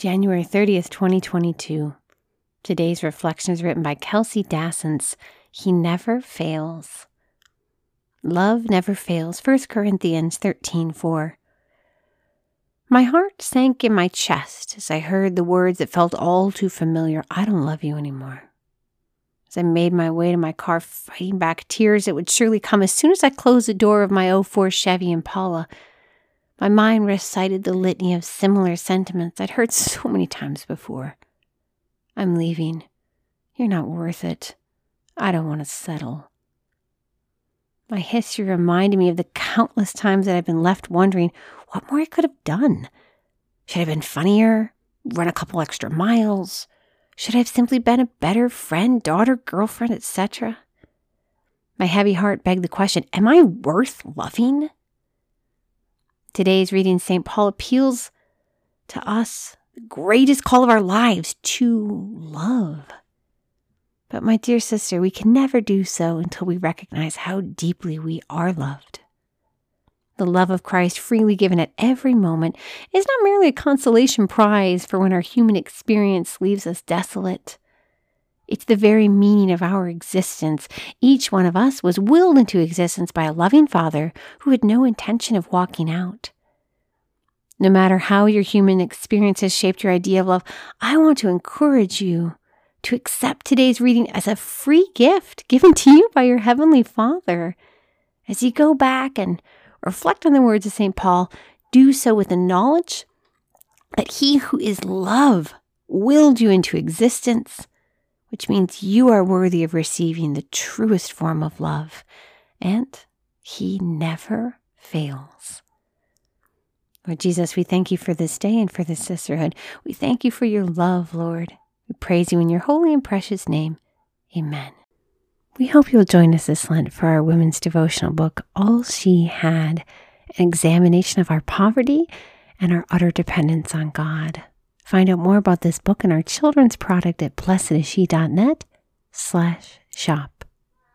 January 30th, 2022. Today's reflection is written by Kelsey Dassens. He never fails. Love never fails. 1 Corinthians 13 4. My heart sank in my chest as I heard the words that felt all too familiar I don't love you anymore. As I made my way to my car, fighting back tears that would surely come as soon as I closed the door of my 04 Chevy Impala, my mind recited the litany of similar sentiments I'd heard so many times before. I'm leaving. You're not worth it. I don't want to settle. My history reminded me of the countless times that I've been left wondering what more I could have done. Should I have been funnier? Run a couple extra miles? Should I have simply been a better friend, daughter, girlfriend, etc.? My heavy heart begged the question Am I worth loving? Today's reading, St. Paul appeals to us, the greatest call of our lives, to love. But, my dear sister, we can never do so until we recognize how deeply we are loved. The love of Christ, freely given at every moment, is not merely a consolation prize for when our human experience leaves us desolate. It's the very meaning of our existence. Each one of us was willed into existence by a loving Father who had no intention of walking out. No matter how your human experience has shaped your idea of love, I want to encourage you to accept today's reading as a free gift given to you by your Heavenly Father. As you go back and reflect on the words of St. Paul, do so with the knowledge that He who is love willed you into existence which means you are worthy of receiving the truest form of love, and He never fails. Lord Jesus, we thank you for this day and for this sisterhood. We thank you for your love, Lord. We praise you in your holy and precious name. Amen. We hope you'll join us this Lent for our women's devotional book, All She Had, an examination of our poverty and our utter dependence on God. Find out more about this book and our children's product at blessedisshe.net slash shop.